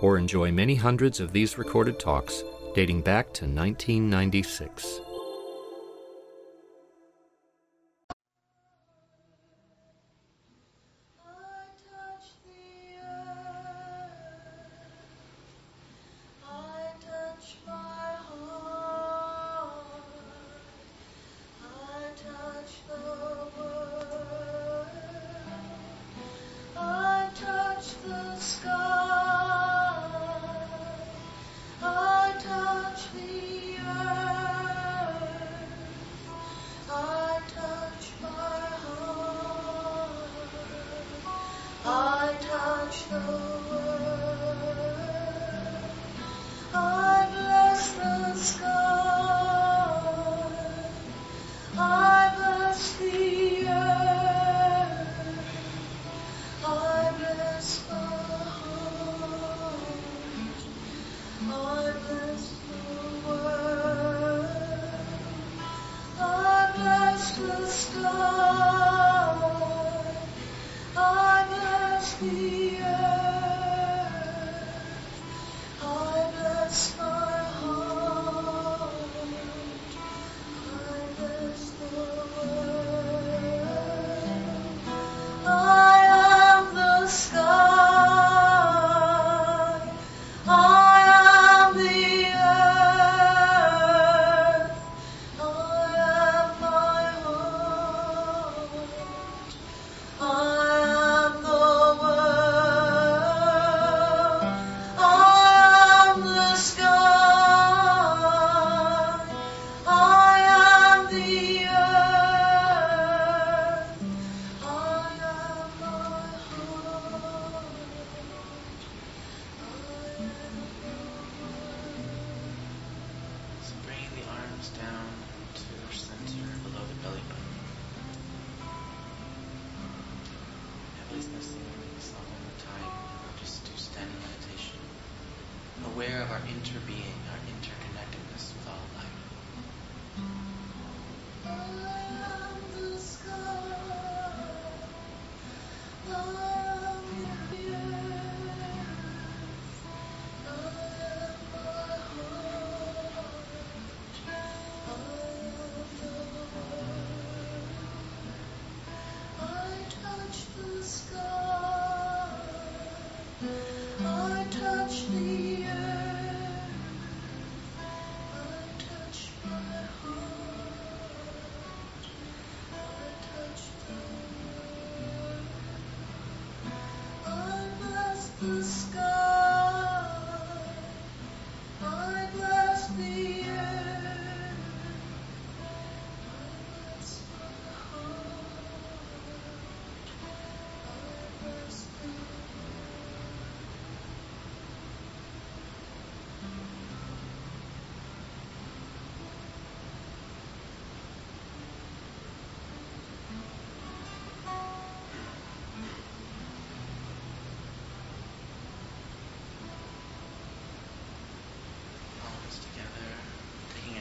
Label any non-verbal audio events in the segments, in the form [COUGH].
or enjoy many hundreds of these recorded talks dating back to 1996.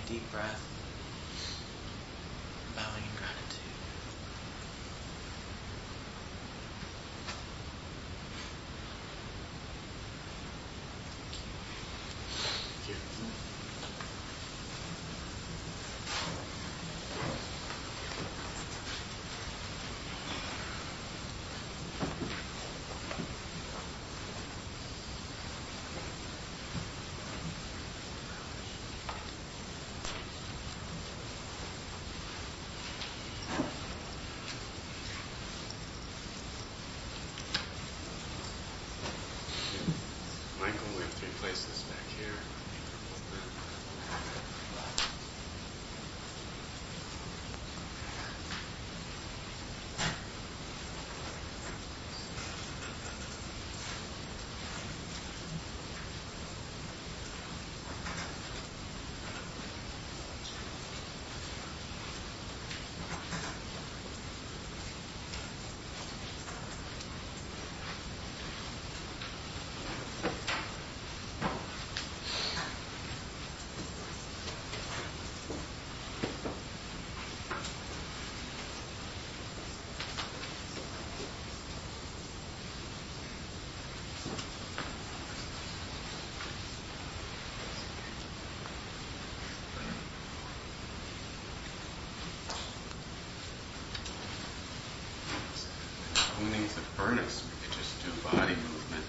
deep breath. Furnace, we could just do body movement.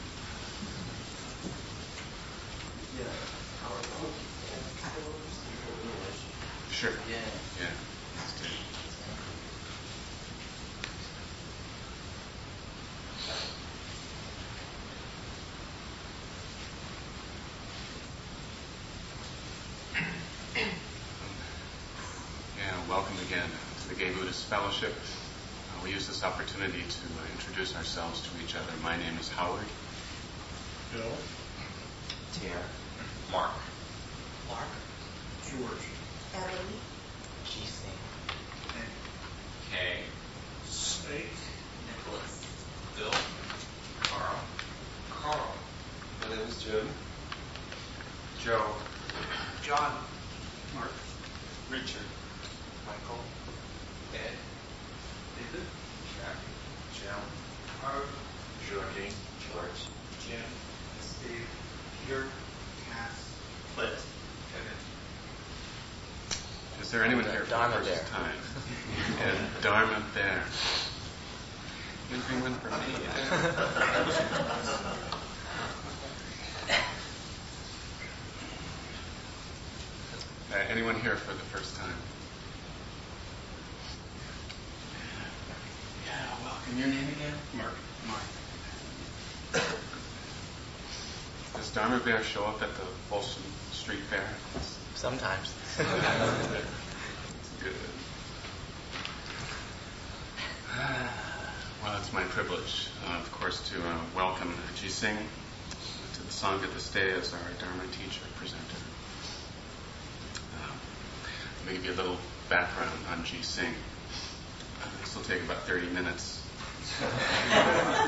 Sure. Yeah. Yeah. Let's do it. Yeah, welcome again to the Gay Buddhist Fellowship. Uh, we use this opportunity to introduce ourselves to each other. My name is Howard. Bill, Tier. Mark. Mark. George, Emily, Ji-Sing. Kay. Snake, Nicholas. Bill. Carl. Carl. My name is Jim. Joe. John. Mark, Richard. Michael. Ed. David. Jack. Jim. Howard, Joaquin. George. Jim, Steve. Peter. Cass. Clint. Kevin. Is there anyone here for Dharma the first Bear. time? And Dharma Bear. You bring one for me. Uh, anyone here for the first time? Yeah, welcome. Your name again? Mark, Mark. Does Dharma Bear show up at the Folsom Street Fair? Sometimes. Well, it's my privilege, uh, of course, to uh, welcome Ji-Sing to the Sangha this day as our Dharma teacher presenter. Uh, let me give a little background on Ji-Sing. Uh, this will take about 30 minutes. [LAUGHS]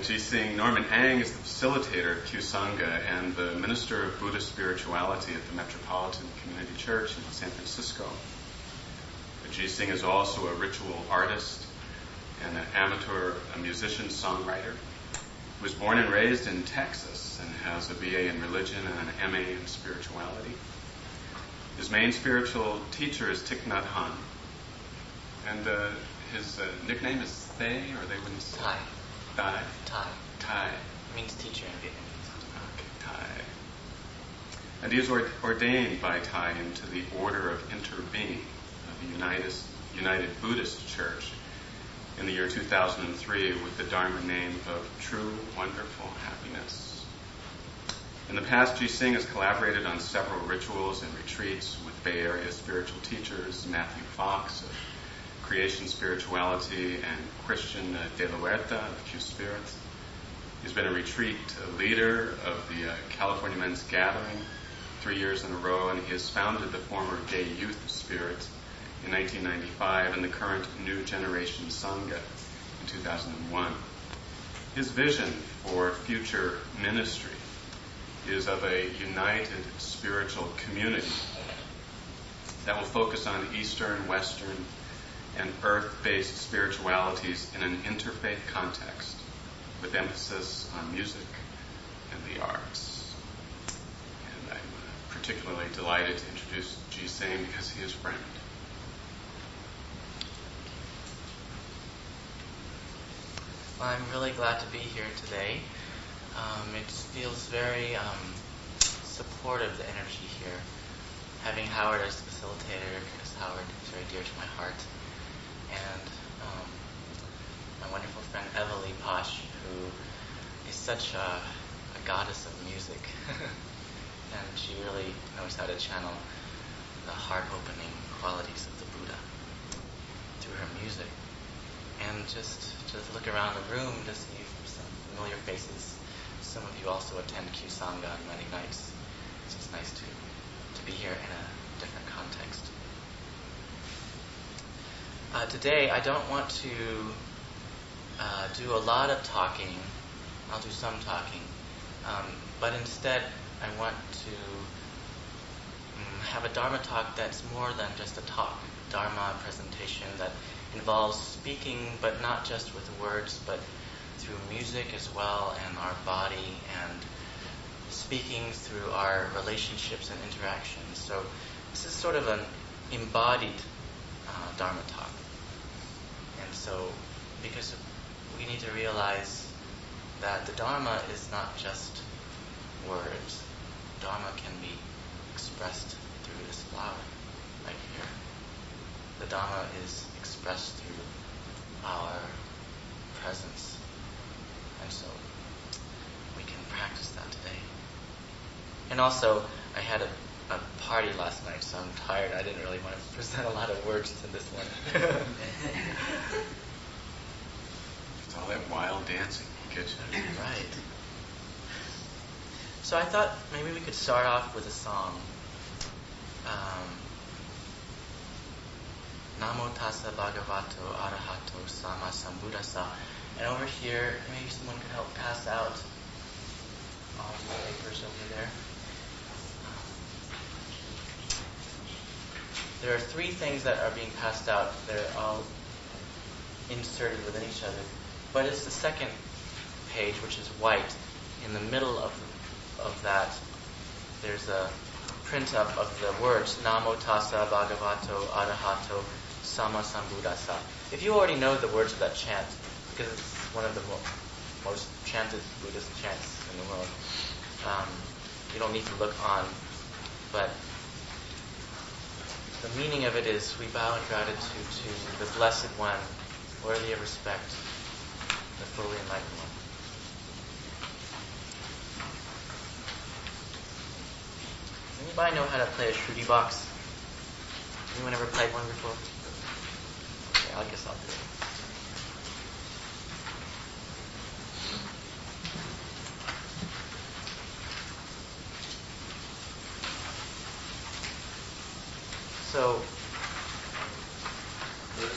Ji-Sing, Norman Eng is the facilitator of Q Sangha and the Minister of Buddhist Spirituality at the Metropolitan Community Church in San Francisco. Ji-Sing is also a ritual artist and an amateur a musician songwriter. He was born and raised in Texas and has a BA in religion and an MA in spirituality. His main spiritual teacher is Thich Nhat Hanh, and uh, his uh, nickname is Thay, or they wouldn't say Thai. Thai. Thai. Thai. Means teacher in Vietnamese. Okay, Thay. And he is ordained by Thay into the Order of Interbeing of the United, United Buddhist Church in the year 2003 with the Dharma name of True Wonderful Happiness. In the past, Ji-Sing has collaborated on several rituals and retreats with Bay Area spiritual teachers Matthew Fox of Creation Spirituality and Christian uh, De La Huerta of Q Spirits. He's been a retreat leader of the uh, California Men's Gathering three years in a row, and he has founded the former Gay Youth Spirit in 1995 and the current New Generation Sangha in 2001. His vision for future ministry is of a united spiritual community that will focus on Eastern, Western, and earth based spiritualities in an interfaith context with emphasis on music and the arts. And I'm uh, particularly delighted to introduce Ji Singh because he is friend. Well, I'm really glad to be here today. Um, it feels very um, supportive, the energy here. Having Howard as facilitator, because Howard is very dear to my heart. And um, my wonderful friend Evalie Posh, who is such a, a goddess of music. [LAUGHS] and she really knows how to channel the heart opening qualities of the Buddha through her music and just just look around the room to see some familiar faces. Some of you also attend Q Sangha on Monday nights, so it's nice to to be here in a different context. Uh, today, I don't want to uh, do a lot of talking. I'll do some talking, um, but instead, I want to mm, have a Dharma talk that's more than just a talk. Dharma presentation that involves speaking, but not just with words, but through music as well, and our body, and speaking through our relationships and interactions. So this is sort of an embodied uh, Dharma talk. And so, because we need to realize that the Dharma is not just words. Dharma can be expressed through this flower right here. The Dharma is expressed through our presence. And so we can practice that today. And also, I had a, a party last night, so I'm tired. I didn't really want to [LAUGHS] present a lot of words to this one. [LAUGHS] It's all that wild dancing gets you. [LAUGHS] right. So I thought maybe we could start off with a song. Um, Namo tassa bhagavato arahato sama sambuddhassa. And over here, maybe someone could help pass out all the papers over there. There are three things that are being passed out. They're all inserted within each other. But it's the second page, which is white. In the middle of, of that, there's a print up of the words Namo Tassa Bhagavato Arahato Sama Sambuddhassa. If you already know the words of that chant, because it's one of the mo- most chanted Buddhist chants in the world, um, you don't need to look on. But the meaning of it is we bow in gratitude to the Blessed One, worthy of respect, the fully enlightened one. Does anybody know how to play a shruti box? Anyone ever played one before? Okay, I guess I'll do it. So,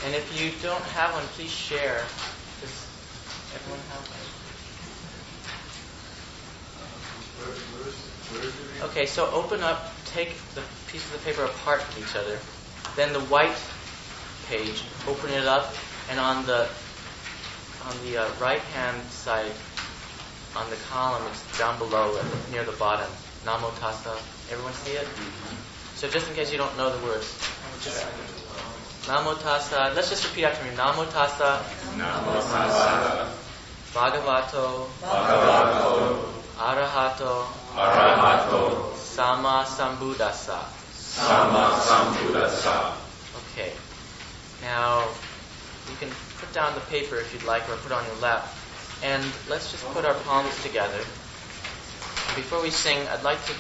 and if you don't have one, please share. Does everyone have one? Okay, so open up, take the pieces of paper apart from each other. Then the white page, open it up, and on the on the uh, right hand side, on the column, it's down below near the bottom. Namo tassa. Everyone see it? So just in case you don't know the words. Namo tassa. Let's just repeat after me. Namo tassa. Namo tassa Bhagavato. bhagavato Arahato. arahato Sama sambuddhassa. sama sambuddhassa. Okay. Now, you can put down the paper if you'd like, or put it on your lap. And let's just put our palms together. And before we sing, I'd like to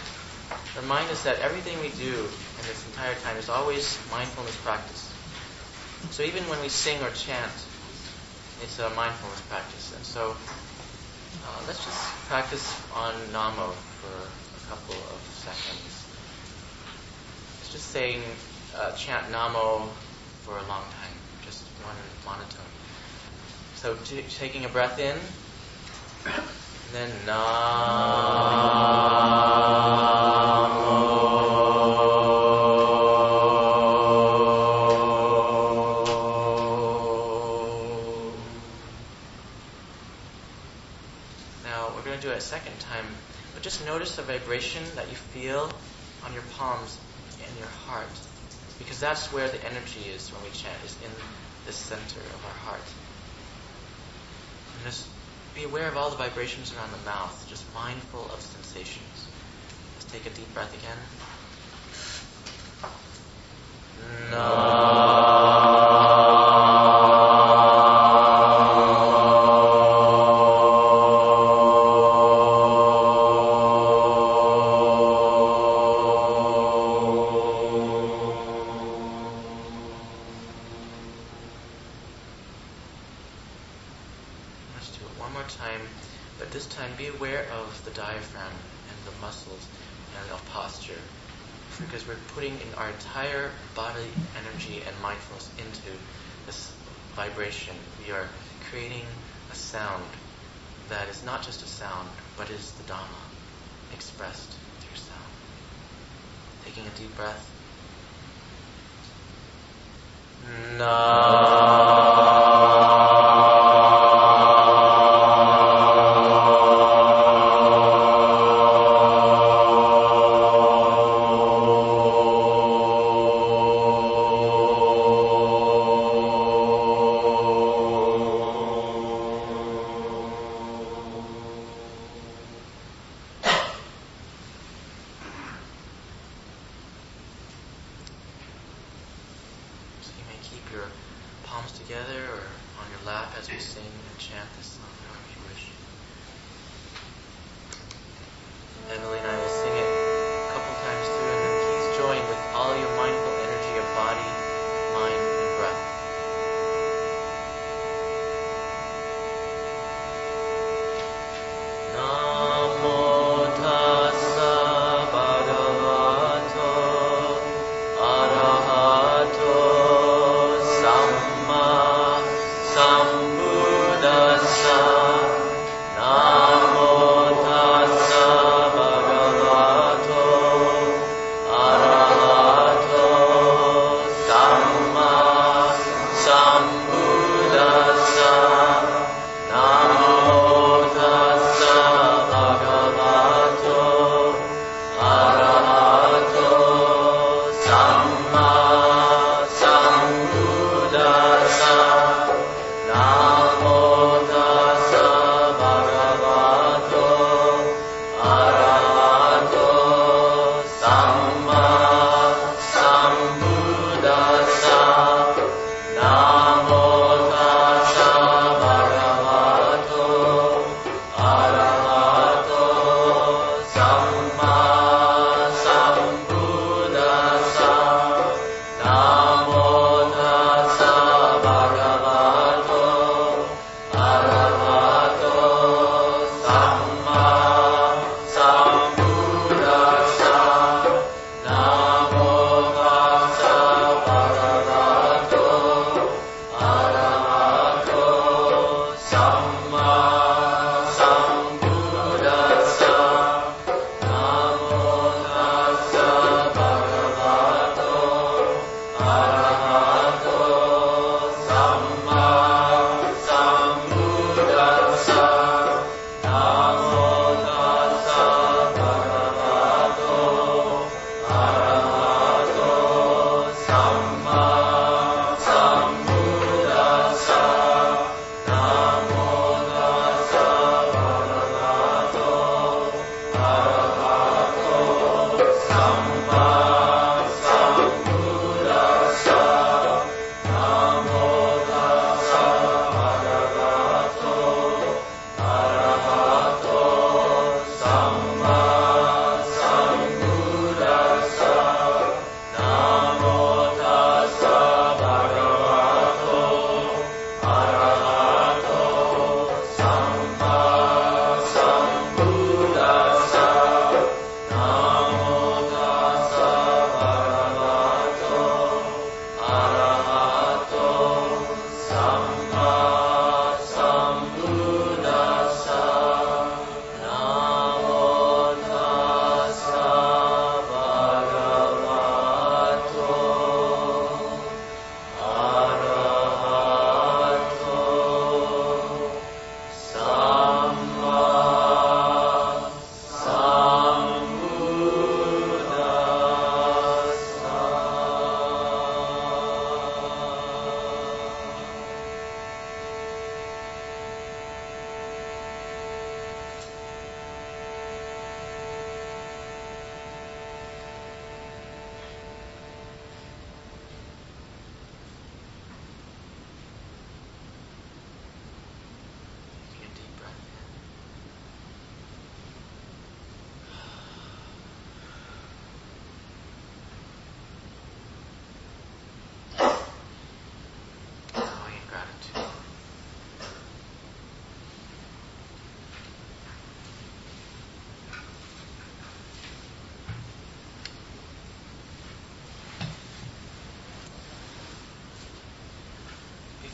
remind us that everything we do in this entire time is always mindfulness practice. So even when we sing or chant, it's a mindfulness practice. And so uh, let's just practice on Namo for a couple of seconds. It's just saying, uh, chant Namo for a long time, just one monotone. So t- taking a breath in, and then Namo. Notice the vibration that you feel on your palms and your heart, because that's where the energy is when we chant, is in the center of our heart. And just be aware of all the vibrations around the mouth, just mindful of sensations. Let's take a deep breath again. Let's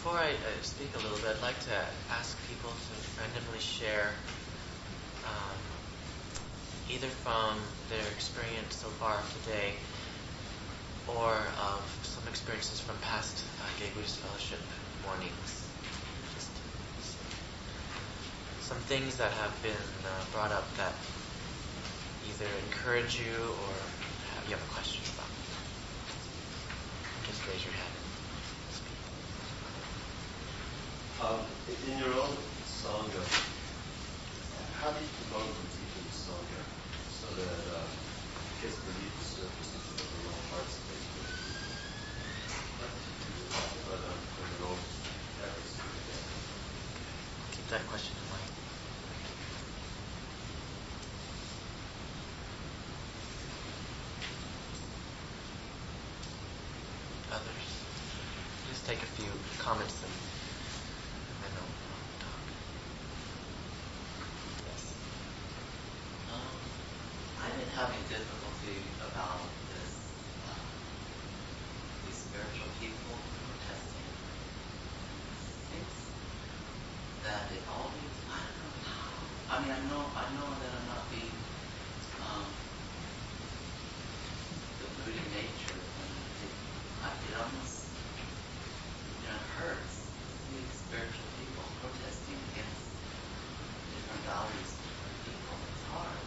before I uh, speak a little bit, I'd like to ask people to randomly share um, either from their experience so far today or of some experiences from past uh, Fellowship mornings. Just some things that have been uh, brought up that either encourage you or have, you have a question about. Just raise your hand. and speak. Um, in your own sangha, how do you promote the teaching of sangha so that uh, it gets the surface of the real heart space? But um, for your own efforts to do that. Keep that question in mind. Others? Just take a few comments and then I'll I'll talk. Yes. Um, I've been having difficulty about this, uh, these spiritual people protesting things that it always, I don't know how. I mean, I know, I know that I'm not being, um, the moody nature, and it, I, it almost, you know, it hurts. These spiritual people protesting against different values of different people. It's hard.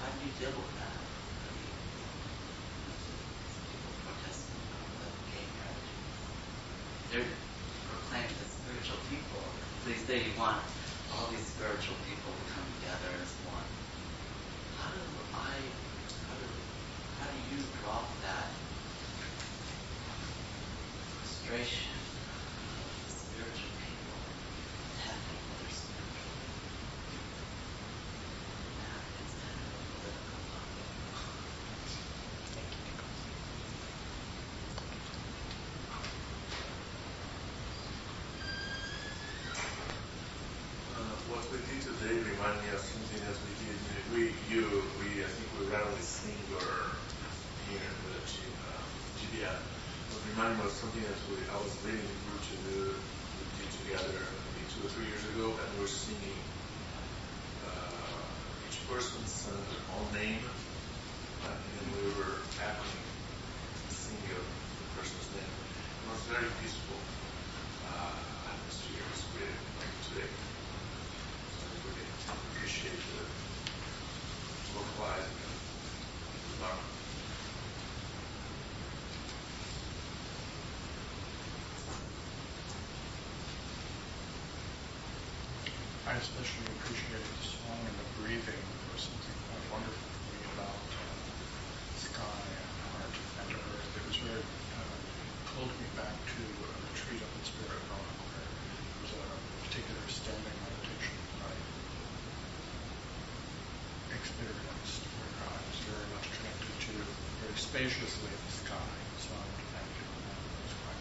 How do you deal with that? How do you, people protesting from the gay marriage? They're proclaiming as spiritual people. They say you want all these spiritual people to come together as one. How do I, how do, how do you drop that frustration of spiritual people attacking other spiritual people? That is kind of a political topic. Thank you, Nicholas. Uh, what we did reminded me of something as we did. We, you, we, I think we randomly sing or here in the uh, GBI. It reminded me of something that we, I was leading the group to do, we did together maybe two or three years ago, and we were singing. Uh, each person sang their own name, uh, and we were the singing the person's name. It was very peaceful uh, atmosphere. It was great, like today. So I really appreciate the vocalizing of the Dharma. I especially appreciated the song and the breathing. There was something quite wonderful to me about uh, sky and heart and earth. It was very, uh, pulled me back to a retreat up in Spirit Rock where there was a particular standing meditation that I experienced where I was very much connected to spaciously the sky. So I to thank you for that. Was quite.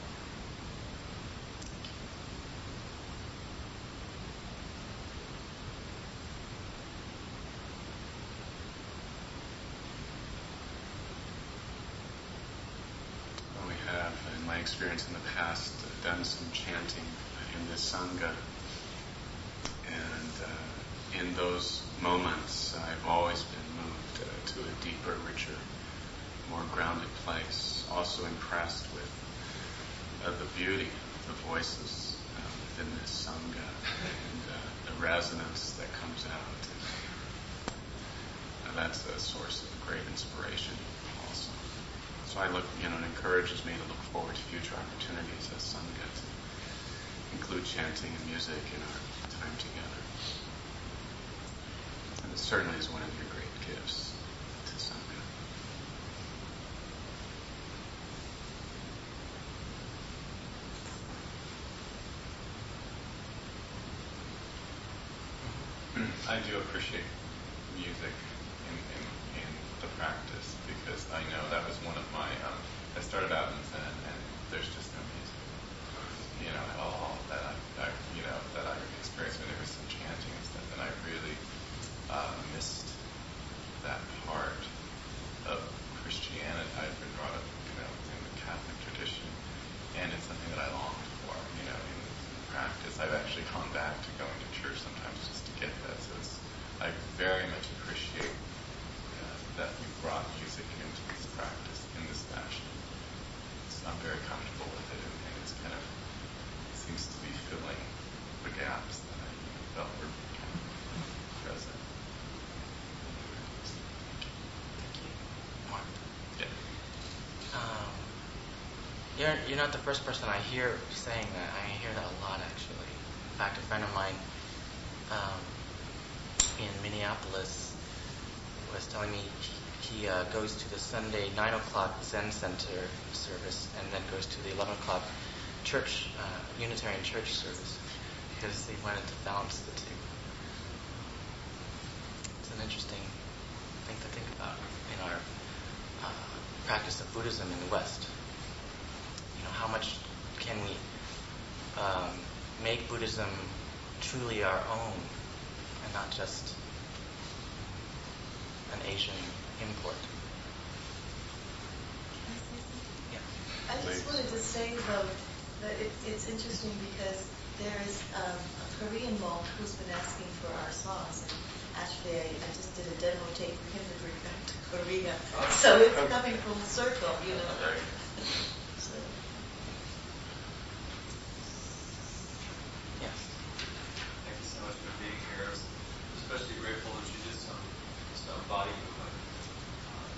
Well, we have, in my experience in the past, done some chanting in this sangha, and uh, in those moments, I've always been moved uh, to a deeper, richer, more grounded place. Also impressed with uh, the beauty of the voices uh, within this sangha and uh, the resonance that comes out. And that's a source of great inspiration also. So I look, you know, it encourages me to look forward to future opportunities as Sangha to include chanting and music in our time together. And it certainly is one of your great gifts to Sangha. I do appreciate music in, in, in the practice because I know that was one of my. Um, I started out in Zen and there's just no music, you know, at all that I, I you know that I experienced when there was some chanting and stuff, and I really uh, missed that part of Christianity. I've been brought up, you know, in the Catholic tradition, and it's something that I longed for, you know, in you're, you're not the first person I hear saying that. I hear that a lot, actually. In fact, a friend of mine um, in Minneapolis was telling me he, he uh, goes to the Sunday 9 o'clock Zen Center service and then goes to the 11 o'clock church, uh, Unitarian church service because they wanted to balance the two. It's an interesting thing to think about in our uh, practice of Buddhism in the West. You know, how much can we um, make Buddhism truly our own and not just an Asian import? Yeah. I just wanted to say though that it, it's interesting because there is um, a Korean monk who's been asking for our songs, and actually I, I just did a demo tape for him to bring back to Korea. So it's coming full circle, you know. So, Yes. Thank you so much for being here. I was especially grateful that you did some some body movement um,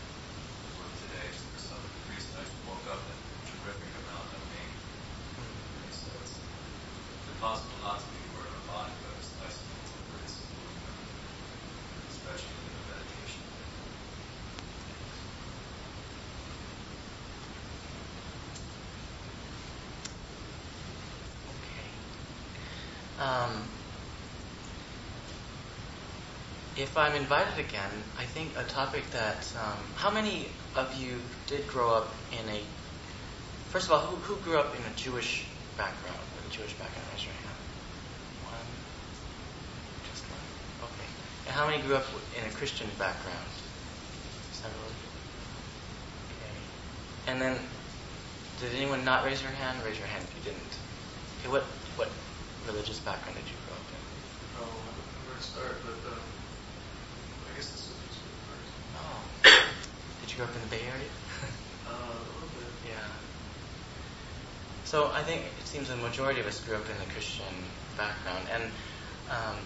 work today. For some reason, I woke up in terrific amount of pain. And so it's impossible not to be aware of our body, but it's nice to incorporate some movement, especially in the meditation. Okay. Um, if I'm invited again, I think a topic that um, how many of you did grow up in a first of all, who, who grew up in a Jewish background with a Jewish background? Raise your hand. One, just one. Okay. And how many grew up in a Christian background? Several. Okay. And then, did anyone not raise your hand? Raise your hand if you didn't. Okay. What what religious background did you grow up in? Oh, where to start? But um, guess this is just. Oh. [COUGHS] Did you grow up in the Bay Area? Uh, a little bit. yeah. So I think it seems the majority of us grew up in a Christian background, and um,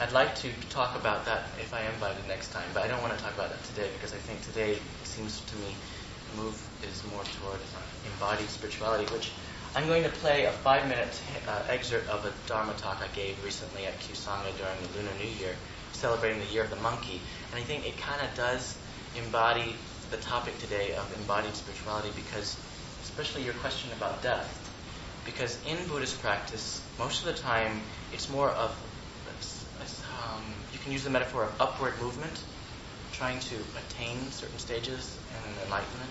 I'd like to talk about that if I am invited next time. But I don't want to talk about that today because I think today seems to me the move is more toward embodied spirituality, which I'm going to play a five-minute uh, excerpt of a Dharma talk I gave recently at Q-Sangha during the Lunar New Year, celebrating the Year of the Monkey, and I think it kind of does embody the topic today of embodied spirituality because, especially your question about death, because in Buddhist practice, most of the time it's more of um, you can use the metaphor of upward movement, trying to attain certain stages and enlightenment.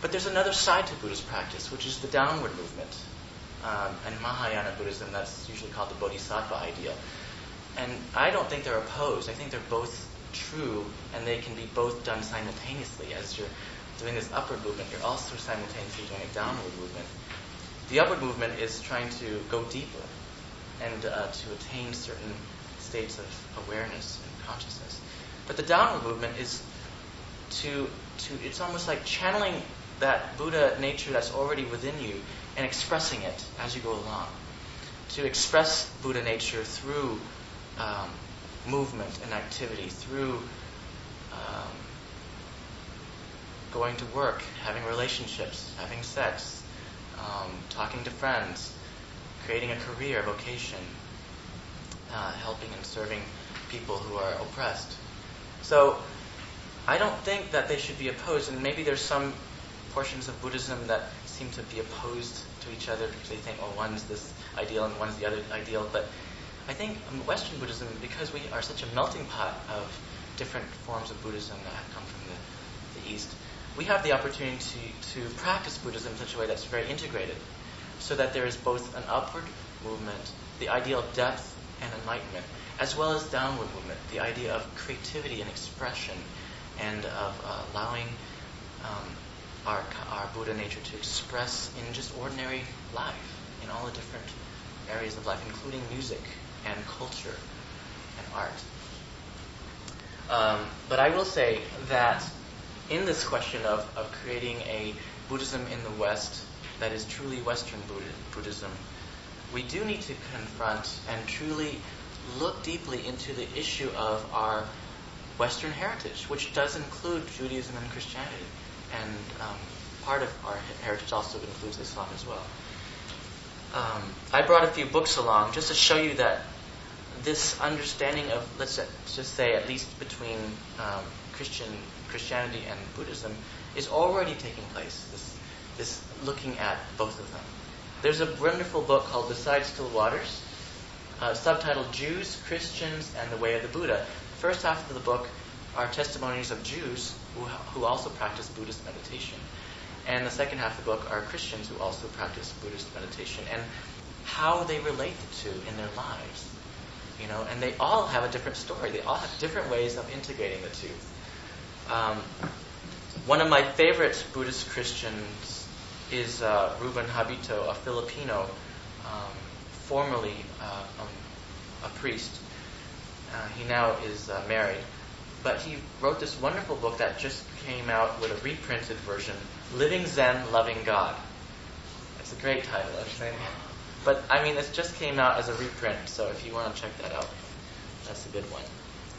But there's another side to Buddhist practice, which is the downward movement. Um, and Mahayana Buddhism, that's usually called the Bodhisattva ideal. And I don't think they're opposed. I think they're both true, and they can be both done simultaneously. As you're doing this upward movement, you're also simultaneously doing a downward movement. The upward movement is trying to go deeper and uh, to attain certain states of awareness and consciousness. But the downward movement is to to it's almost like channeling that Buddha nature that's already within you and expressing it as you go along. To express Buddha nature through um, movement and activity, through um, going to work, having relationships, having sex, um, talking to friends, creating a career, vocation, uh, helping and serving people who are oppressed. So I don't think that they should be opposed, and maybe there's some portions of Buddhism that seem to be opposed to each other because they think, oh, one's this ideal and one's the other ideal. But I think Western Buddhism, because we are such a melting pot of different forms of Buddhism that have come from the, the East, we have the opportunity to, to practice Buddhism in such a way that's very integrated, so that there is both an upward movement, the idea of depth and enlightenment, as well as downward movement, the idea of creativity and expression, and of uh, allowing um, our, our Buddha nature to express in just ordinary life, in all the different areas of life, including music and culture and art. Um, but I will say that in this question of, of creating a Buddhism in the West that is truly Western Buddhism, we do need to confront and truly look deeply into the issue of our Western heritage, which does include Judaism and Christianity. And um, part of our heritage also includes Islam as well. Um, I brought a few books along just to show you that this understanding of, let's just say, at least between um, Christian Christianity and Buddhism, is already taking place. This, this looking at both of them. There's a wonderful book called Beside Still Waters, uh, subtitled Jews, Christians, and the Way of the Buddha. The first half of the book are testimonies of Jews who, who also practice Buddhist meditation. And the second half of the book are Christians who also practice Buddhist meditation and how they relate the two in their lives. You know, and they all have a different story. They all have different ways of integrating the two. Um, one of my favorite Buddhist Christians is uh, Ruben Habito, a Filipino, um, formerly uh, um, a priest. Uh, he now is uh, married. But he wrote this wonderful book that just came out with a reprinted version, Living Zen, Loving God. It's a great title, I think. But I mean, this just came out as a reprint, so if you want to check that out, that's a good one.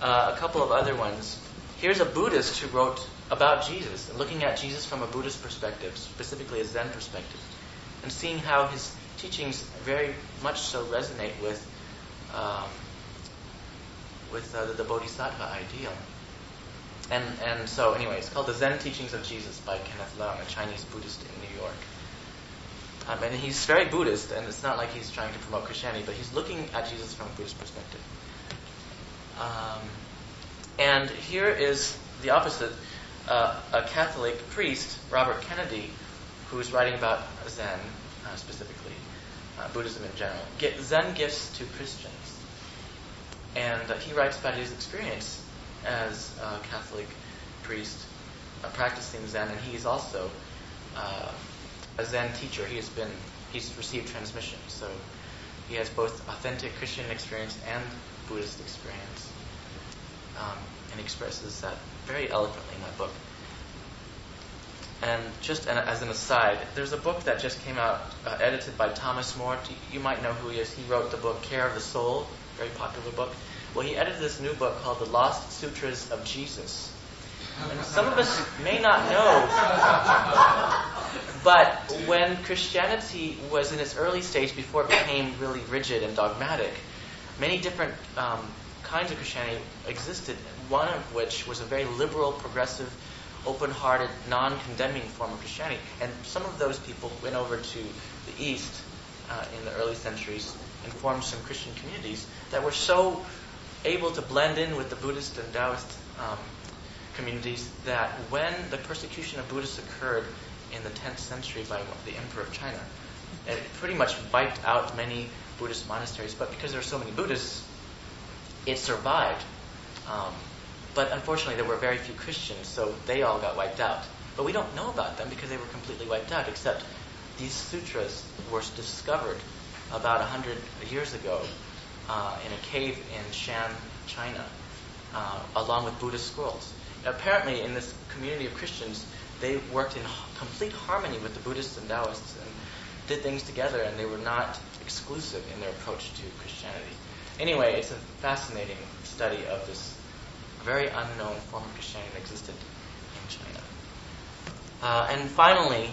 Uh, a couple of other ones. Here's a Buddhist who wrote about Jesus, looking at Jesus from a Buddhist perspective, specifically a Zen perspective, and seeing how his teachings very much so resonate with um, with uh, the, the Bodhisattva ideal. And and so anyway, it's called The Zen Teachings of Jesus by Kenneth Leong, a Chinese Buddhist in New York. Um, and he's very Buddhist, and it's not like he's trying to promote Christianity, but he's looking at Jesus from a Buddhist perspective. Um, and here is the opposite uh, a Catholic priest, Robert Kennedy, who's writing about Zen uh, specifically, uh, Buddhism in general, get Zen gifts to Christians. And uh, he writes about his experience as a Catholic priest uh, practicing Zen, and he's also uh, a Zen teacher. He has been he's received transmission, so he has both authentic Christian experience and Buddhist experience, um, and expresses that very eloquently in that book. And just as an aside, there's a book that just came out, uh, edited by Thomas Moore. You might know who he is. He wrote the book Care of the Soul, very popular book. Well, he edited this new book called The Lost Sutras of Jesus. And some of us may not know, but when Christianity was in its early stage before it became really rigid and dogmatic, many different um, kinds of Christianity existed, one of which was a very liberal, progressive, open hearted, non condemning form of Christianity. And some of those people went over to the East uh, in the early centuries and formed some Christian communities that were so able to blend in with the Buddhist and Taoist um, communities that when the persecution of Buddhists occurred in the 10th century by the Emperor of China, it pretty much wiped out many Buddhist monasteries. But because there were so many Buddhists, it survived. Um, but unfortunately, there were very few Christians, so they all got wiped out. But we don't know about them because they were completely wiped out, except these sutras were discovered about 100 years ago uh, in a cave in Shan, China, uh, along with Buddhist scrolls. Apparently, in this community of Christians, they worked in complete harmony with the Buddhists and Taoists and did things together, and they were not exclusive in their approach to Christianity. Anyway, it's a fascinating study of this very unknown form of Christianity that existed in China. Uh, and finally,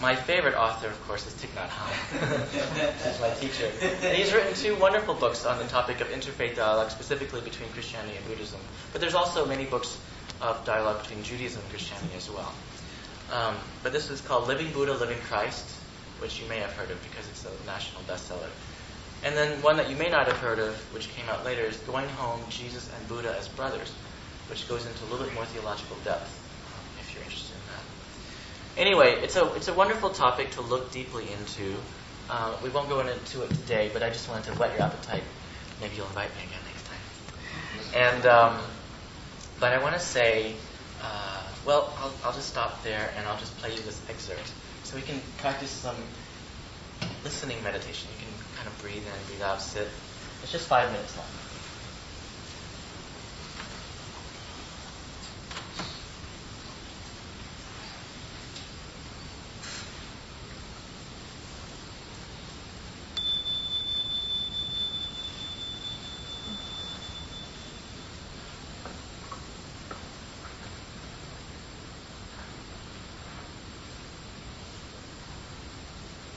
my favorite author, of course, is Thich Nhat Hanh. [LAUGHS] He's my teacher. And he's written two wonderful books on the topic of interfaith dialogue, specifically between Christianity and Buddhism. But there's also many books of dialogue between Judaism and Christianity as well. Um, but this is called Living Buddha, Living Christ, which you may have heard of because it's a national bestseller. And then one that you may not have heard of, which came out later, is Going Home, Jesus and Buddha as Brothers, which goes into a little bit more theological depth, if you're interested in that. Anyway, it's a, it's a wonderful topic to look deeply into. Uh, we won't go into it today, but I just wanted to whet your appetite. Maybe you'll invite me again next time. And, um, but I want to say, uh, well, I'll, I'll just stop there and I'll just play you this excerpt so we can practice some listening meditation. You can kind of breathe in, breathe out, sit. It's just five minutes long.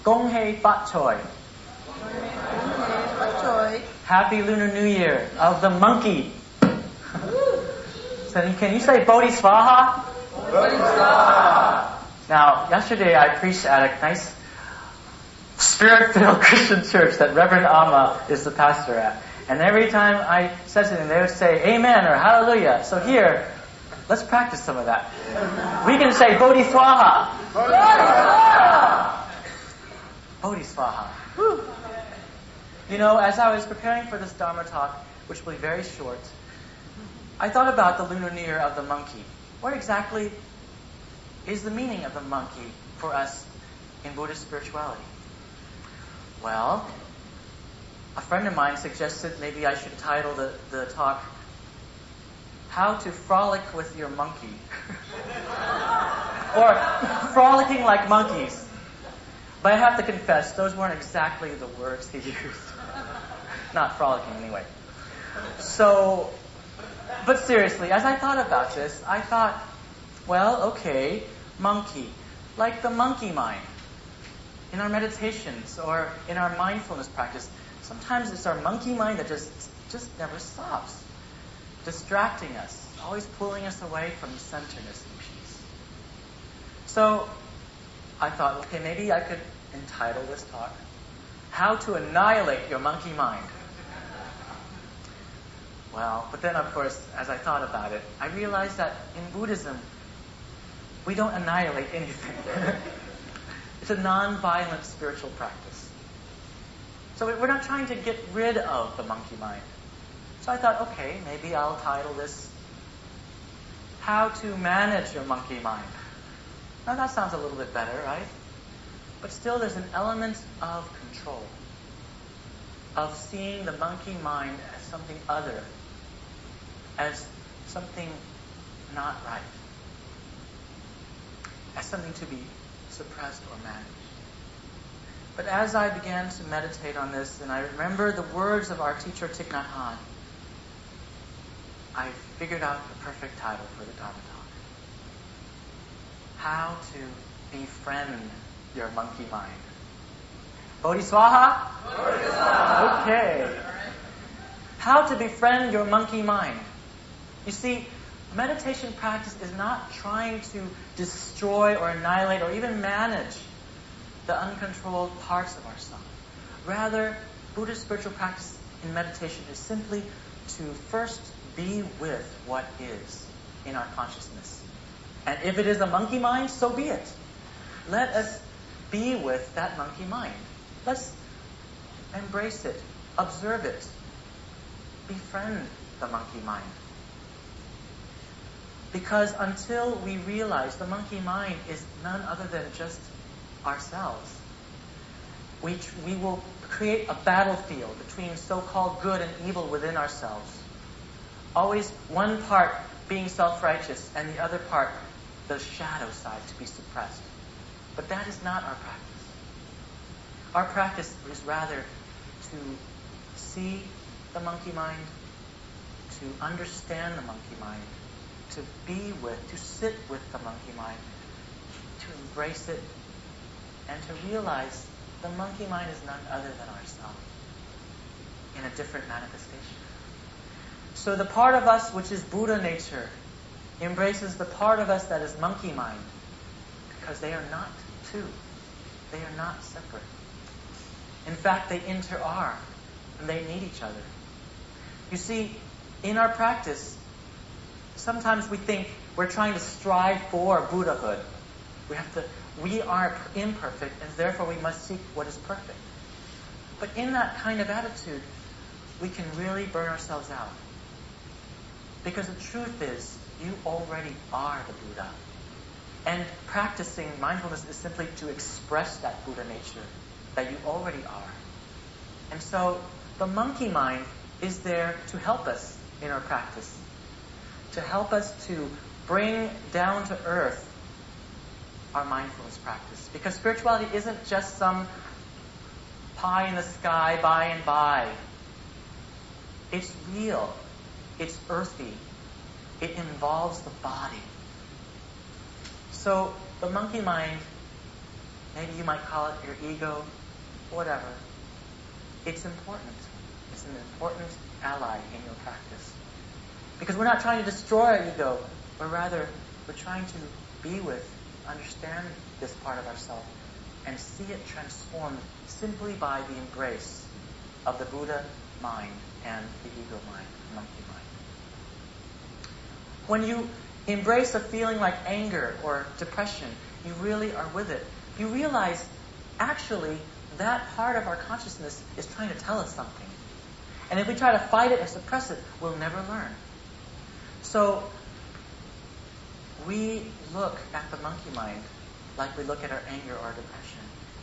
Gong Hei Fat Choi. Happy Lunar New Year of the monkey. [LAUGHS] so can you say Bodhisvaha? Now, yesterday I preached at a nice spirit-filled [LAUGHS] Christian church that Reverend Amma is the pastor at. And every time I said something, they would say Amen or Hallelujah. So here, let's practice some of that. We can say Bodhisvaha. Bodhisvaha. You know, as I was preparing for this Dharma talk, which will be very short, I thought about the lunar year of the monkey. What exactly is the meaning of the monkey for us in Buddhist spirituality? Well, a friend of mine suggested maybe I should title the, the talk How to Frolic with Your Monkey. [LAUGHS] or Frolicking Like Monkeys. But I have to confess, those weren't exactly the words he used. [LAUGHS] Not frolicking, anyway. So, but seriously, as I thought about this, I thought, well, okay, monkey, like the monkey mind. In our meditations or in our mindfulness practice, sometimes it's our monkey mind that just just never stops, distracting us, always pulling us away from centeredness and peace. So I thought, okay, maybe I could entitle this talk, How to Annihilate Your Monkey Mind. Well, but then of course, as I thought about it, I realized that in Buddhism, we don't annihilate anything. [LAUGHS] it's a non-violent spiritual practice. So we're not trying to get rid of the monkey mind. So I thought, okay, maybe I'll title this How to Manage Your Monkey Mind. Now that sounds a little bit better, right? But still, there's an element of control, of seeing the monkey mind as something other, as something not right, as something to be suppressed or managed. But as I began to meditate on this, and I remember the words of our teacher Thich Nhat Hanh, I figured out the perfect title for the Dharma talk. How to befriend your monkey mind. Bodhiswaha? Bodhiswaha. Okay. How to befriend your monkey mind. You see, meditation practice is not trying to destroy or annihilate or even manage the uncontrolled parts of ourselves. Rather, Buddhist spiritual practice in meditation is simply to first be with what is in our consciousness. And if it is a monkey mind, so be it. Let us be with that monkey mind. Let's embrace it, observe it, befriend the monkey mind. Because until we realize the monkey mind is none other than just ourselves, we, we will create a battlefield between so called good and evil within ourselves. Always one part being self righteous and the other part the shadow side to be suppressed. But that is not our practice. Our practice is rather to see the monkey mind, to understand the monkey mind, to be with, to sit with the monkey mind, to embrace it, and to realize the monkey mind is none other than ourselves in a different manifestation. So the part of us which is Buddha nature embraces the part of us that is monkey mind because they are not two. They are not separate. In fact, they inter are and they need each other. You see, in our practice, sometimes we think we're trying to strive for Buddhahood. We have to we are imperfect and therefore we must seek what is perfect. But in that kind of attitude, we can really burn ourselves out. Because the truth is, you already are the Buddha. And practicing mindfulness is simply to express that Buddha nature that you already are. And so the monkey mind is there to help us in our practice, to help us to bring down to earth our mindfulness practice. Because spirituality isn't just some pie in the sky by and by. It's real. It's earthy. It involves the body. So the monkey mind maybe you might call it your ego, whatever. It's important. It's an important ally in your practice. Because we're not trying to destroy our ego, but rather we're trying to be with, understand this part of ourselves, and see it transformed simply by the embrace of the Buddha mind and the ego mind, monkey mind. When you embrace a feeling like anger or depression, you really are with it. You realize, actually, that part of our consciousness is trying to tell us something. And if we try to fight it or suppress it, we'll never learn. So, we look at the monkey mind like we look at our anger or our depression,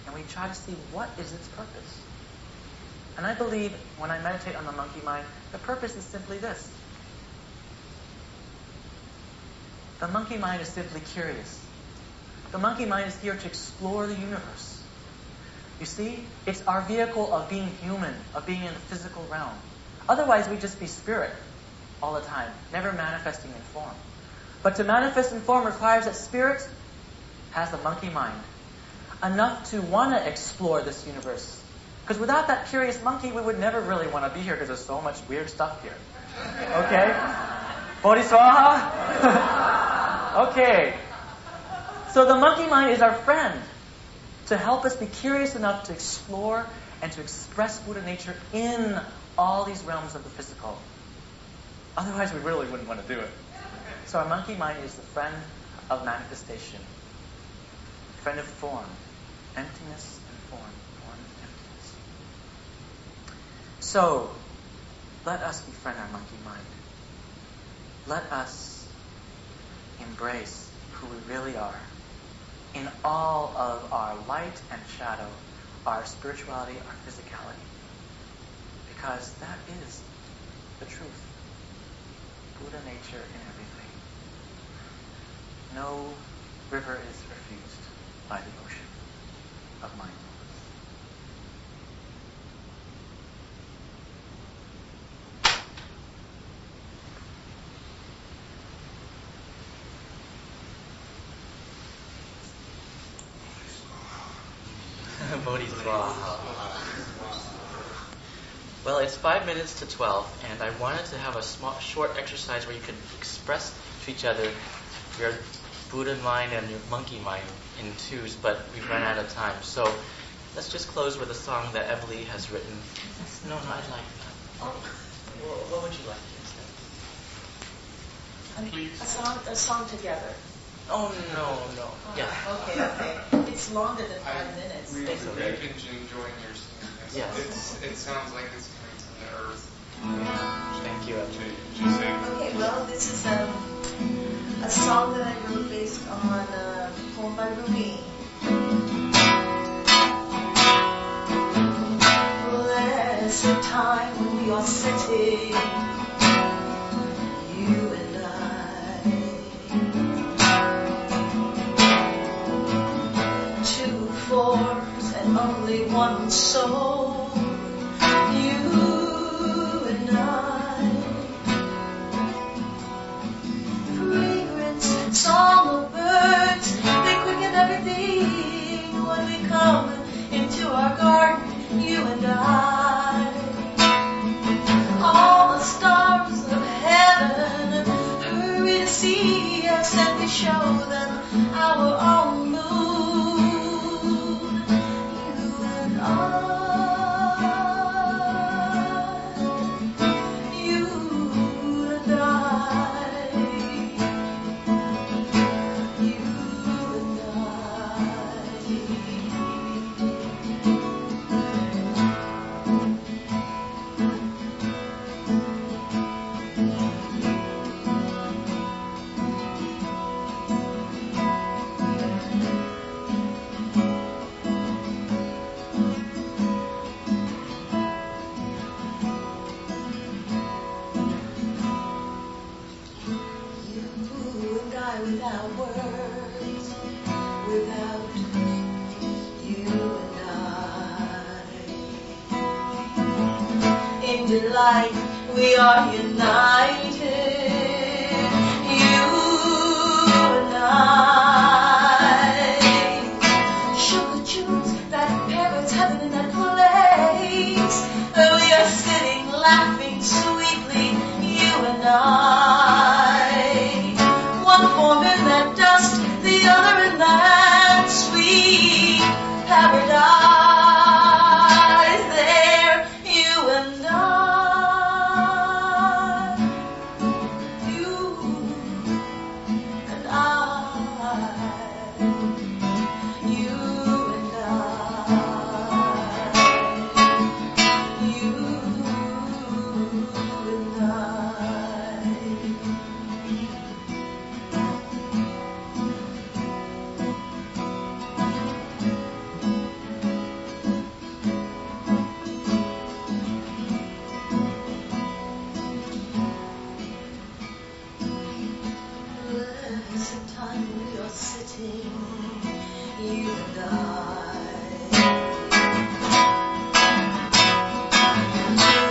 and we try to see what is its purpose. And I believe when I meditate on the monkey mind, the purpose is simply this. The monkey mind is simply curious. The monkey mind is here to explore the universe. You see, it's our vehicle of being human, of being in the physical realm. Otherwise, we'd just be spirit all the time, never manifesting in form. But to manifest in form requires that spirit has the monkey mind, enough to want to explore this universe. Because without that curious monkey, we would never really want to be here because there's so much weird stuff here. Okay? Bodhiswaha? [LAUGHS] okay. So the monkey mind is our friend to help us be curious enough to explore and to express Buddha nature in all these realms of the physical. Otherwise, we really wouldn't want to do it. So our monkey mind is the friend of manifestation, friend of form, emptiness and form, form and emptiness. So, let us befriend our monkey mind. Let us embrace who we really are in all of our light and shadow, our spirituality, our physicality. Because that is the truth. Buddha nature in everything. No river is refused by the ocean of Well, it's five minutes to 12, and I wanted to have a small, short exercise where you could express to each other your Buddha mind and your monkey mind in twos, but we've run out of time. So let's just close with a song that Emily has written. No, no, I'd like that. What would you like instead? A song, a song together. Oh, no, no. Yeah. Okay, okay. It's longer than five minutes. We've Thanks, we've been enjoying your singing. Yes. it's, it sounds like it's coming from the earth. Thank you, Emily. She sing. Okay, well, this is um, a song that I wrote based on a poem by Rumi. There's a time when we are sitting, only one soul, you and I. fragrance, song of birds, they quicken everything when we come into our garden, you and I. All the stars of heaven hurry to see us and we show them our own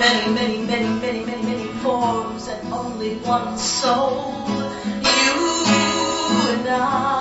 many, many, many, many, many, many forms and only one soul, you and I.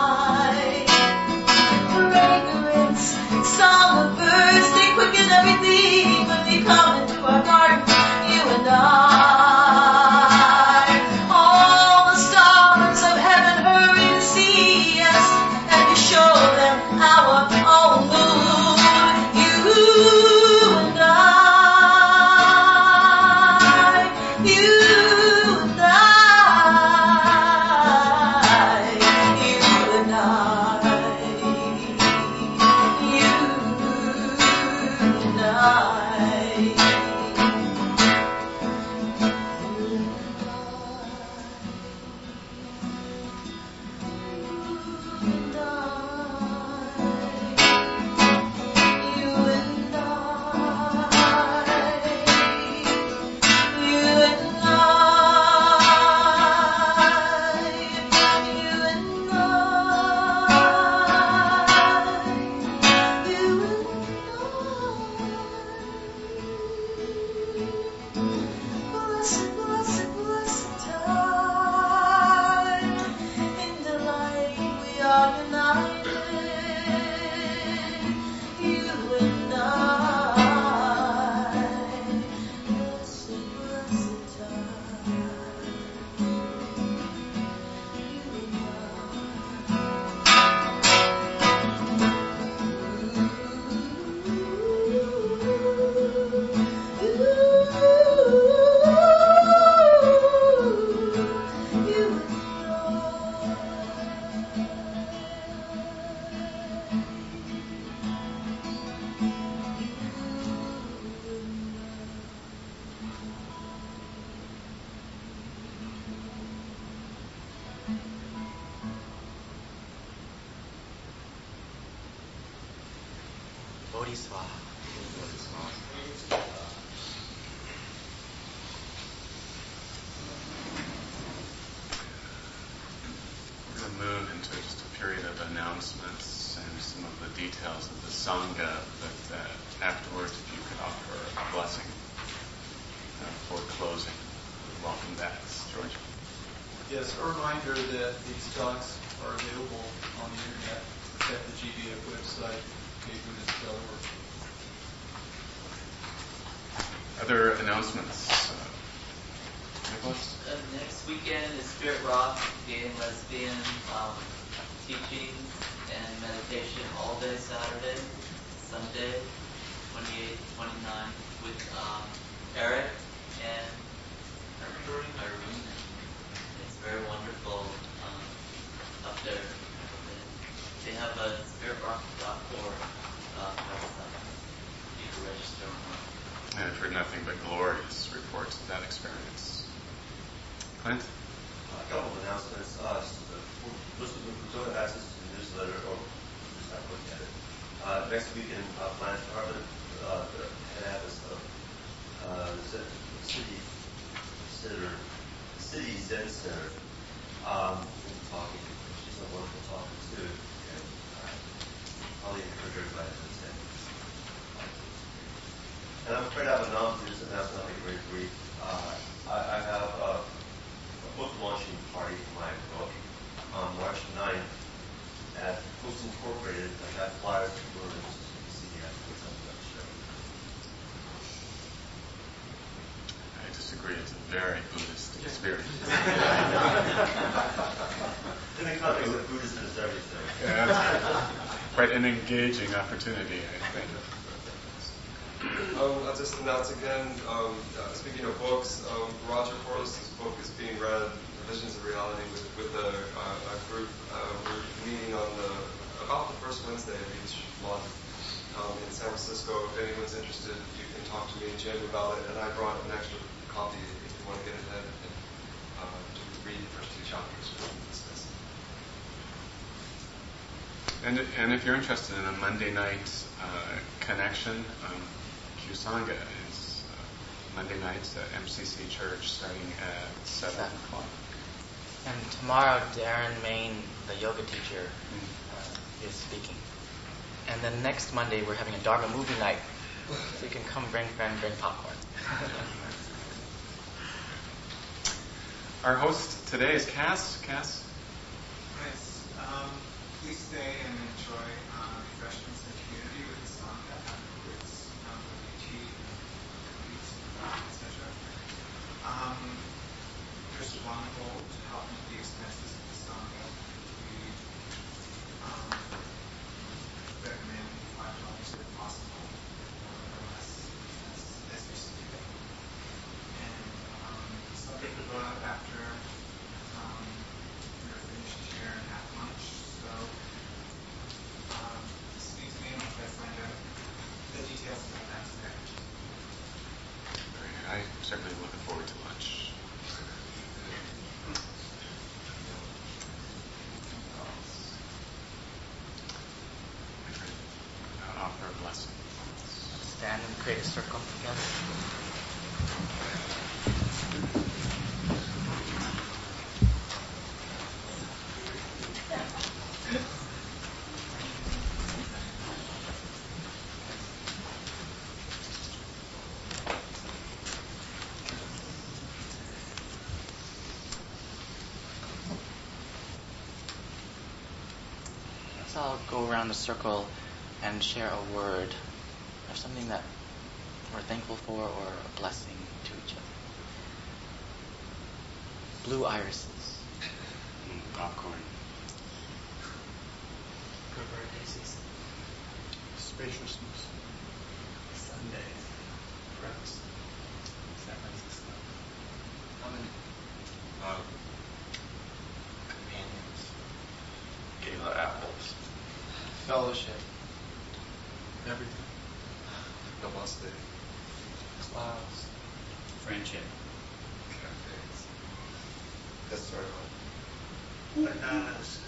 Robert uh, had asked the, uh, the city center, city Zen Center. Group uh, we're meeting on the about the first Wednesday of each month um, in San Francisco. If anyone's interested, you can talk to me and Jim about it. And I brought an extra copy if you want to get ahead and uh, to read the first two chapters. And, and if you're interested in a Monday night uh, connection, um, Q-Sangha is uh, Monday nights at MCC Church starting at 7 o'clock. And tomorrow, Darren Main, the yoga teacher, uh, is speaking. And then next Monday, we're having a Dharma movie night. So you can come bring friend, bring popcorn. [LAUGHS] Our host today is Cass. Cass? Nice. Um, please stay and enjoy uh, refreshments and community with the Sangha afterwards, um, with the tea, cookies, etc. Um, there's one goal to help with the expenses of the Sangha. We um, recommend five dollars if possible, or less, as, as you see fit. And um, some people go out after um, we're finished here and have lunch. So um, speak to me and I'll try to find out the details about that today. Very good. I'm certainly looking forward to lunch. My friend, uh, offer a blessing. Create a circle together. Go around the circle and share a word or something that thankful for or a blessing to each other. Blue irises. Mm, popcorn. Good daisies. Spaciousness. Sundays. Friends. San Francisco. Um, companions. Gala apples. Fellowship. Everything. The Namaste. Clouds. Friendship. Cafes. The circle. Bananas.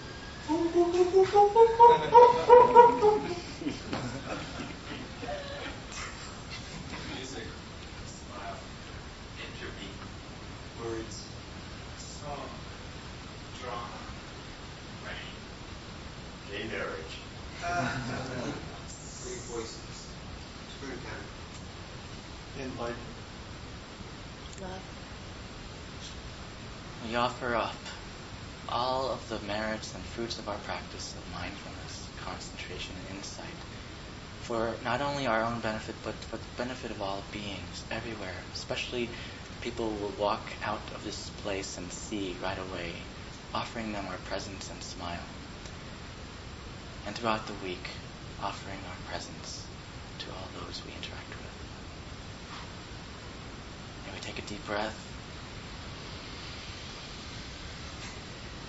Music. Smile. Interbeing. Words. Song. Drama. Rain. Gay marriage. Three voices. Spoon time. Enlightenment. Love. We offer up all of the merits and fruits of our practice of mindfulness, concentration, and insight for not only our own benefit, but for the benefit of all beings everywhere, especially people who will walk out of this place and see right away, offering them our presence and smile. And throughout the week, offering our presence to all those we interact with. And we take a deep breath.